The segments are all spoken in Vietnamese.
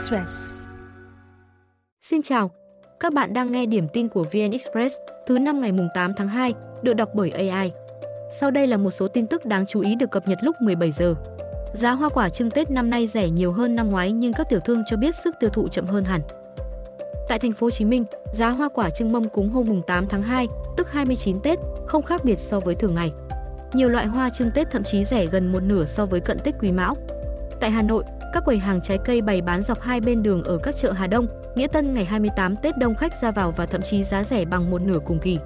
Express. Xin chào, các bạn đang nghe điểm tin của VN Express thứ năm ngày 8 tháng 2, được đọc bởi AI. Sau đây là một số tin tức đáng chú ý được cập nhật lúc 17 giờ. Giá hoa quả trưng Tết năm nay rẻ nhiều hơn năm ngoái nhưng các tiểu thương cho biết sức tiêu thụ chậm hơn hẳn. Tại thành phố Hồ Chí Minh, giá hoa quả trưng mâm cúng hôm mùng 8 tháng 2, tức 29 Tết, không khác biệt so với thường ngày. Nhiều loại hoa trưng Tết thậm chí rẻ gần một nửa so với cận Tết Quý Mão. Tại Hà Nội, các quầy hàng trái cây bày bán dọc hai bên đường ở các chợ Hà Đông, Nghĩa Tân ngày 28 Tết đông khách ra vào và thậm chí giá rẻ bằng một nửa cùng kỳ.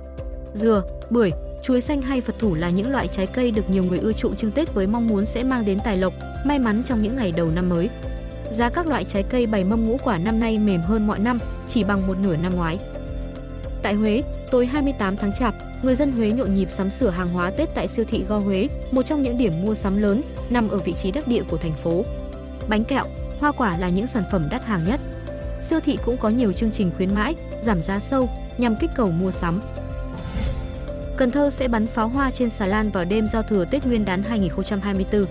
Dừa, bưởi, chuối xanh hay Phật thủ là những loại trái cây được nhiều người ưa chuộng trưng Tết với mong muốn sẽ mang đến tài lộc, may mắn trong những ngày đầu năm mới. Giá các loại trái cây bày mâm ngũ quả năm nay mềm hơn mọi năm, chỉ bằng một nửa năm ngoái. Tại Huế, tối 28 tháng Chạp, người dân Huế nhộn nhịp sắm sửa hàng hóa Tết tại siêu thị Go Huế, một trong những điểm mua sắm lớn nằm ở vị trí đắc địa của thành phố. Bánh kẹo, hoa quả là những sản phẩm đắt hàng nhất. Siêu thị cũng có nhiều chương trình khuyến mãi, giảm giá sâu nhằm kích cầu mua sắm. Cần Thơ sẽ bắn pháo hoa trên xà lan vào đêm giao thừa Tết Nguyên đán 2024.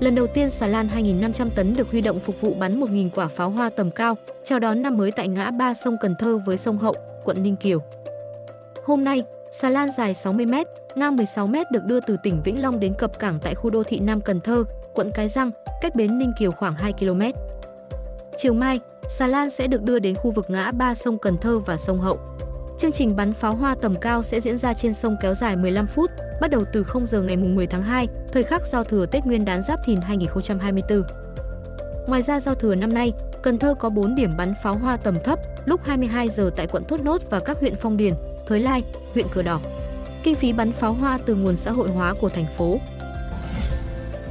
Lần đầu tiên xà lan 2.500 tấn được huy động phục vụ bắn 1.000 quả pháo hoa tầm cao, chào đón năm mới tại ngã ba sông Cần Thơ với sông Hậu, quận Ninh Kiều. Hôm nay, xà lan dài 60m, ngang 16m được đưa từ tỉnh Vĩnh Long đến cập cảng tại khu đô thị Nam Cần Thơ, quận Cái Răng, cách bến Ninh Kiều khoảng 2 km. Chiều mai, xà lan sẽ được đưa đến khu vực ngã ba sông Cần Thơ và sông Hậu. Chương trình bắn pháo hoa tầm cao sẽ diễn ra trên sông kéo dài 15 phút, bắt đầu từ 0 giờ ngày 10 tháng 2, thời khắc giao thừa Tết Nguyên đán Giáp Thìn 2024. Ngoài ra giao thừa năm nay, Cần Thơ có 4 điểm bắn pháo hoa tầm thấp lúc 22 giờ tại quận Thốt Nốt và các huyện Phong Điền, Thới Lai, huyện cửa Đỏ. Kinh phí bắn pháo hoa từ nguồn xã hội hóa của thành phố.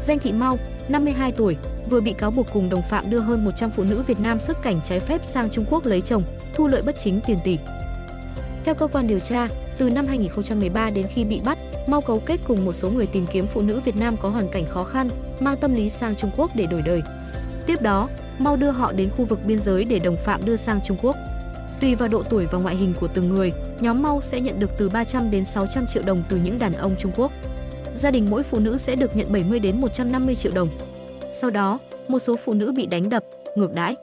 Danh Thị Mau, 52 tuổi, vừa bị cáo buộc cùng đồng phạm đưa hơn 100 phụ nữ Việt Nam xuất cảnh trái phép sang Trung Quốc lấy chồng, thu lợi bất chính tiền tỷ. Theo cơ quan điều tra, từ năm 2013 đến khi bị bắt, Mau cấu kết cùng một số người tìm kiếm phụ nữ Việt Nam có hoàn cảnh khó khăn, mang tâm lý sang Trung Quốc để đổi đời. Tiếp đó, Mau đưa họ đến khu vực biên giới để đồng phạm đưa sang Trung Quốc. Tùy vào độ tuổi và ngoại hình của từng người, nhóm Mau sẽ nhận được từ 300 đến 600 triệu đồng từ những đàn ông Trung Quốc. Gia đình mỗi phụ nữ sẽ được nhận 70 đến 150 triệu đồng. Sau đó, một số phụ nữ bị đánh đập, ngược đãi.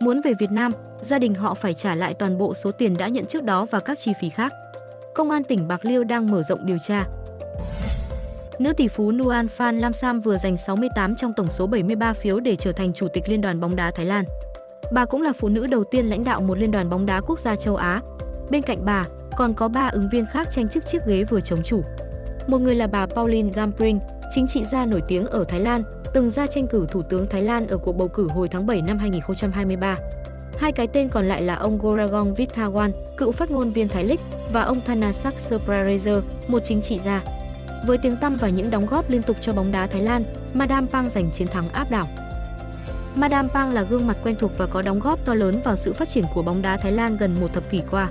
Muốn về Việt Nam, gia đình họ phải trả lại toàn bộ số tiền đã nhận trước đó và các chi phí khác. Công an tỉnh Bạc Liêu đang mở rộng điều tra. Nữ tỷ phú Nuan Phan Lam Sam vừa giành 68 trong tổng số 73 phiếu để trở thành chủ tịch Liên đoàn bóng đá Thái Lan. Bà cũng là phụ nữ đầu tiên lãnh đạo một liên đoàn bóng đá quốc gia châu Á. Bên cạnh bà, còn có ba ứng viên khác tranh chức chiếc ghế vừa chống chủ. Một người là bà Pauline Gampring, chính trị gia nổi tiếng ở Thái Lan, từng ra tranh cử thủ tướng Thái Lan ở cuộc bầu cử hồi tháng 7 năm 2023. Hai cái tên còn lại là ông Goragong Vitawan, cựu phát ngôn viên Thái Lích, và ông Thanasak Suprarezer, một chính trị gia. Với tiếng tăm và những đóng góp liên tục cho bóng đá Thái Lan, Madame Pang giành chiến thắng áp đảo. Madame Pang là gương mặt quen thuộc và có đóng góp to lớn vào sự phát triển của bóng đá Thái Lan gần một thập kỷ qua.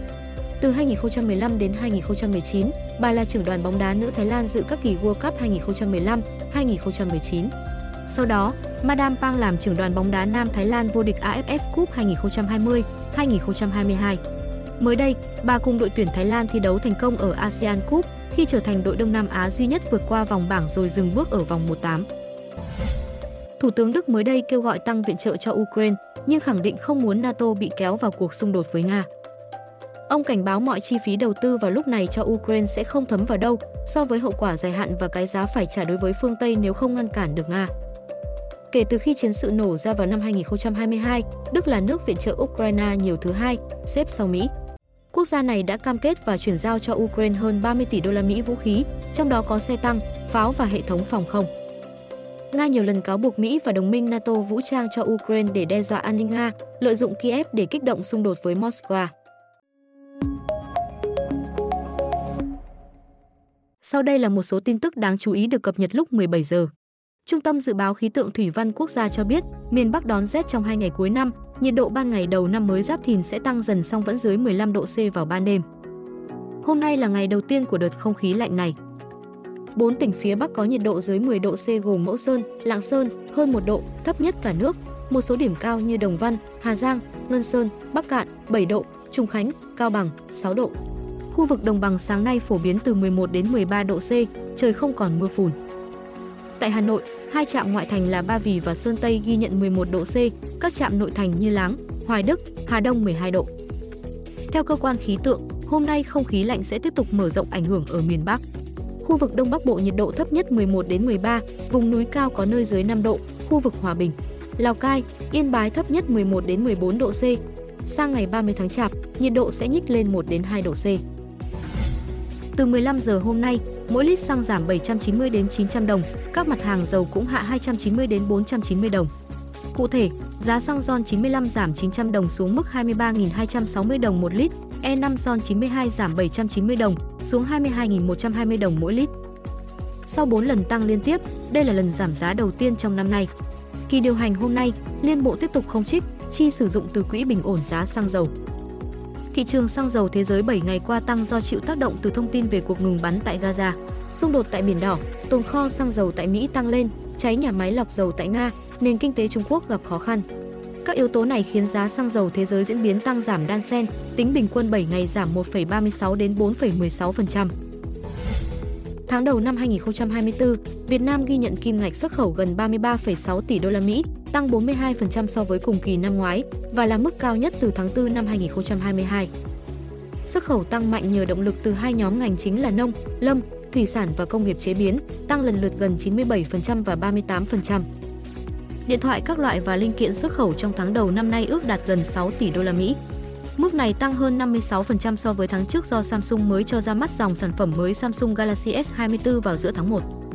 Từ 2015 đến 2019, bà là trưởng đoàn bóng đá nữ Thái Lan dự các kỳ World Cup 2015, 2019. Sau đó, Madame Pang làm trưởng đoàn bóng đá nam Thái Lan vô địch AFF Cup 2020, 2022. Mới đây, bà cùng đội tuyển Thái Lan thi đấu thành công ở ASEAN Cup khi trở thành đội Đông Nam Á duy nhất vượt qua vòng bảng rồi dừng bước ở vòng 1/8. Thủ tướng Đức mới đây kêu gọi tăng viện trợ cho Ukraine, nhưng khẳng định không muốn NATO bị kéo vào cuộc xung đột với Nga. Ông cảnh báo mọi chi phí đầu tư vào lúc này cho Ukraine sẽ không thấm vào đâu so với hậu quả dài hạn và cái giá phải trả đối với phương Tây nếu không ngăn cản được Nga. Kể từ khi chiến sự nổ ra vào năm 2022, Đức là nước viện trợ Ukraine nhiều thứ hai, xếp sau Mỹ. Quốc gia này đã cam kết và chuyển giao cho Ukraine hơn 30 tỷ đô la Mỹ vũ khí, trong đó có xe tăng, pháo và hệ thống phòng không. Nga nhiều lần cáo buộc Mỹ và đồng minh NATO vũ trang cho Ukraine để đe dọa an ninh Nga, lợi dụng Kiev để kích động xung đột với Moscow. Sau đây là một số tin tức đáng chú ý được cập nhật lúc 17 giờ. Trung tâm Dự báo Khí tượng Thủy văn Quốc gia cho biết, miền Bắc đón rét trong hai ngày cuối năm, nhiệt độ ban ngày đầu năm mới Giáp Thìn sẽ tăng dần song vẫn dưới 15 độ C vào ban đêm. Hôm nay là ngày đầu tiên của đợt không khí lạnh này. Bốn tỉnh phía Bắc có nhiệt độ dưới 10 độ C gồm Mẫu Sơn, Lạng Sơn hơn 1 độ, thấp nhất cả nước. Một số điểm cao như Đồng Văn, Hà Giang, Ngân Sơn, Bắc Cạn 7 độ, Trung Khánh, Cao Bằng 6 độ. Khu vực đồng bằng sáng nay phổ biến từ 11 đến 13 độ C, trời không còn mưa phùn. Tại Hà Nội, hai trạm ngoại thành là Ba Vì và Sơn Tây ghi nhận 11 độ C, các trạm nội thành như Láng, Hoài Đức, Hà Đông 12 độ. Theo cơ quan khí tượng, hôm nay không khí lạnh sẽ tiếp tục mở rộng ảnh hưởng ở miền Bắc. Khu vực Đông Bắc Bộ nhiệt độ thấp nhất 11 đến 13, vùng núi cao có nơi dưới 5 độ, khu vực Hòa Bình, Lào Cai, Yên Bái thấp nhất 11 đến 14 độ C. Sang ngày 30 tháng Chạp, nhiệt độ sẽ nhích lên 1 đến 2 độ C. Từ 15 giờ hôm nay, mỗi lít xăng giảm 790 đến 900 đồng, các mặt hàng dầu cũng hạ 290 đến 490 đồng. Cụ thể, giá xăng RON 95 giảm 900 đồng xuống mức 23.260 đồng một lít, E5 RON 92 giảm 790 đồng xuống 22.120 đồng mỗi lít. Sau 4 lần tăng liên tiếp, đây là lần giảm giá đầu tiên trong năm nay. Kỳ điều hành hôm nay, Liên Bộ tiếp tục không trích, chi sử dụng từ quỹ bình ổn giá xăng dầu. Thị trường xăng dầu thế giới 7 ngày qua tăng do chịu tác động từ thông tin về cuộc ngừng bắn tại Gaza, xung đột tại Biển Đỏ, tồn kho xăng dầu tại Mỹ tăng lên, cháy nhà máy lọc dầu tại Nga, nền kinh tế Trung Quốc gặp khó khăn. Các yếu tố này khiến giá xăng dầu thế giới diễn biến tăng giảm đan xen, tính bình quân 7 ngày giảm 1,36 đến 4,16%. Tháng đầu năm 2024, Việt Nam ghi nhận kim ngạch xuất khẩu gần 33,6 tỷ đô la Mỹ, tăng 42% so với cùng kỳ năm ngoái và là mức cao nhất từ tháng 4 năm 2022. Xuất khẩu tăng mạnh nhờ động lực từ hai nhóm ngành chính là nông, lâm, thủy sản và công nghiệp chế biến, tăng lần lượt gần 97% và 38%. Điện thoại các loại và linh kiện xuất khẩu trong tháng đầu năm nay ước đạt gần 6 tỷ đô la Mỹ. Mức này tăng hơn 56% so với tháng trước do Samsung mới cho ra mắt dòng sản phẩm mới Samsung Galaxy S24 vào giữa tháng 1.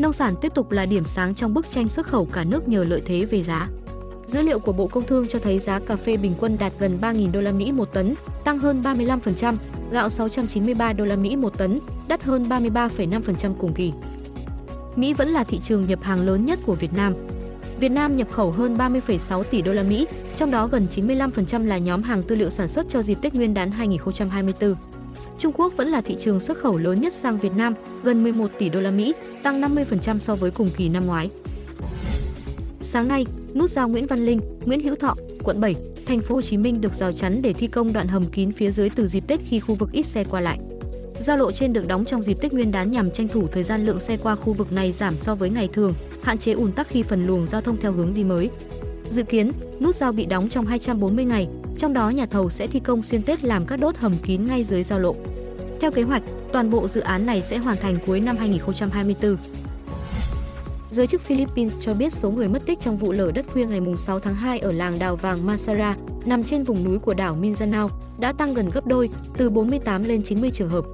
Nông sản tiếp tục là điểm sáng trong bức tranh xuất khẩu cả nước nhờ lợi thế về giá. Dữ liệu của Bộ Công Thương cho thấy giá cà phê bình quân đạt gần 3.000 đô la Mỹ một tấn, tăng hơn 35%, gạo 693 đô la Mỹ một tấn, đắt hơn 33,5% cùng kỳ. Mỹ vẫn là thị trường nhập hàng lớn nhất của Việt Nam, Việt Nam nhập khẩu hơn 30,6 tỷ đô la Mỹ, trong đó gần 95% là nhóm hàng tư liệu sản xuất cho dịp Tết Nguyên đán 2024. Trung Quốc vẫn là thị trường xuất khẩu lớn nhất sang Việt Nam, gần 11 tỷ đô la Mỹ, tăng 50% so với cùng kỳ năm ngoái. Sáng nay, nút giao Nguyễn Văn Linh, Nguyễn Hữu Thọ, quận 7, thành phố Hồ Chí Minh được rào chắn để thi công đoạn hầm kín phía dưới từ dịp Tết khi khu vực ít xe qua lại. Giao lộ trên được đóng trong dịp Tết Nguyên đán nhằm tranh thủ thời gian lượng xe qua khu vực này giảm so với ngày thường, hạn chế ùn tắc khi phần luồng giao thông theo hướng đi mới. Dự kiến, nút giao bị đóng trong 240 ngày, trong đó nhà thầu sẽ thi công xuyên Tết làm các đốt hầm kín ngay dưới giao lộ. Theo kế hoạch, toàn bộ dự án này sẽ hoàn thành cuối năm 2024. Giới chức Philippines cho biết số người mất tích trong vụ lở đất khuya ngày 6 tháng 2 ở làng đào vàng Masara, nằm trên vùng núi của đảo Mindanao, đã tăng gần gấp đôi, từ 48 lên 90 trường hợp.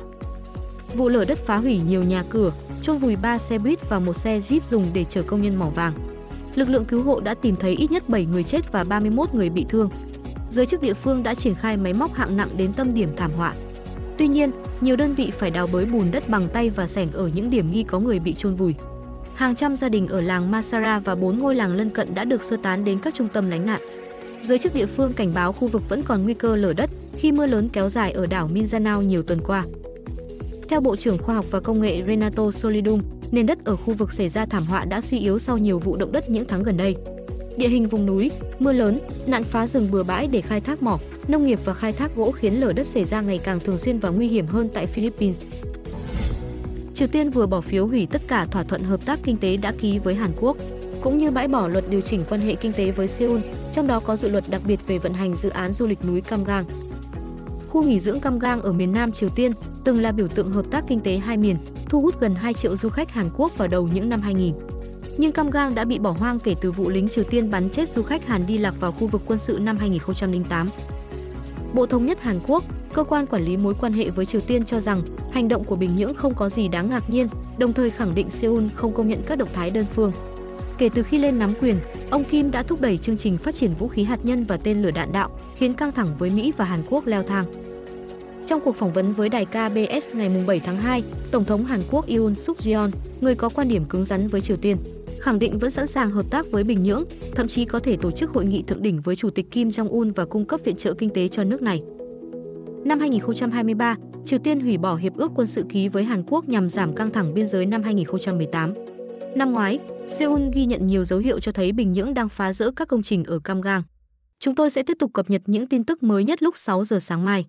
Vụ lở đất phá hủy nhiều nhà cửa, chôn vùi 3 xe buýt và một xe Jeep dùng để chở công nhân mỏ vàng. Lực lượng cứu hộ đã tìm thấy ít nhất 7 người chết và 31 người bị thương. Giới chức địa phương đã triển khai máy móc hạng nặng đến tâm điểm thảm họa. Tuy nhiên, nhiều đơn vị phải đào bới bùn đất bằng tay và sẻng ở những điểm nghi có người bị chôn vùi. Hàng trăm gia đình ở làng Masara và bốn ngôi làng lân cận đã được sơ tán đến các trung tâm lánh nạn. Giới chức địa phương cảnh báo khu vực vẫn còn nguy cơ lở đất khi mưa lớn kéo dài ở đảo Mindanao nhiều tuần qua. Theo Bộ trưởng Khoa học và Công nghệ Renato Solidum, nền đất ở khu vực xảy ra thảm họa đã suy yếu sau nhiều vụ động đất những tháng gần đây. Địa hình vùng núi, mưa lớn, nạn phá rừng bừa bãi để khai thác mỏ, nông nghiệp và khai thác gỗ khiến lở đất xảy ra ngày càng thường xuyên và nguy hiểm hơn tại Philippines. Triều Tiên vừa bỏ phiếu hủy tất cả thỏa thuận hợp tác kinh tế đã ký với Hàn Quốc, cũng như bãi bỏ luật điều chỉnh quan hệ kinh tế với Seoul, trong đó có dự luật đặc biệt về vận hành dự án du lịch núi Cam Gang. Khu nghỉ dưỡng Cam Gang ở miền Nam Triều Tiên từng là biểu tượng hợp tác kinh tế hai miền, thu hút gần 2 triệu du khách Hàn Quốc vào đầu những năm 2000. Nhưng Cam Gang đã bị bỏ hoang kể từ vụ lính Triều Tiên bắn chết du khách Hàn đi lạc vào khu vực quân sự năm 2008. Bộ Thống nhất Hàn Quốc, cơ quan quản lý mối quan hệ với Triều Tiên cho rằng hành động của Bình Nhưỡng không có gì đáng ngạc nhiên, đồng thời khẳng định Seoul không công nhận các động thái đơn phương. Kể từ khi lên nắm quyền, ông Kim đã thúc đẩy chương trình phát triển vũ khí hạt nhân và tên lửa đạn đạo, khiến căng thẳng với Mỹ và Hàn Quốc leo thang. Trong cuộc phỏng vấn với đài KBS ngày 7 tháng 2, Tổng thống Hàn Quốc Yoon suk yeol người có quan điểm cứng rắn với Triều Tiên, khẳng định vẫn sẵn sàng hợp tác với Bình Nhưỡng, thậm chí có thể tổ chức hội nghị thượng đỉnh với Chủ tịch Kim Jong-un và cung cấp viện trợ kinh tế cho nước này. Năm 2023, Triều Tiên hủy bỏ hiệp ước quân sự ký với Hàn Quốc nhằm giảm căng thẳng biên giới năm 2018. Năm ngoái, Seoul ghi nhận nhiều dấu hiệu cho thấy Bình Nhưỡng đang phá rỡ các công trình ở Cam Gang. Chúng tôi sẽ tiếp tục cập nhật những tin tức mới nhất lúc 6 giờ sáng mai.